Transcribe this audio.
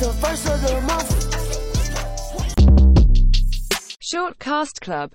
the first of the month. Short Cast Club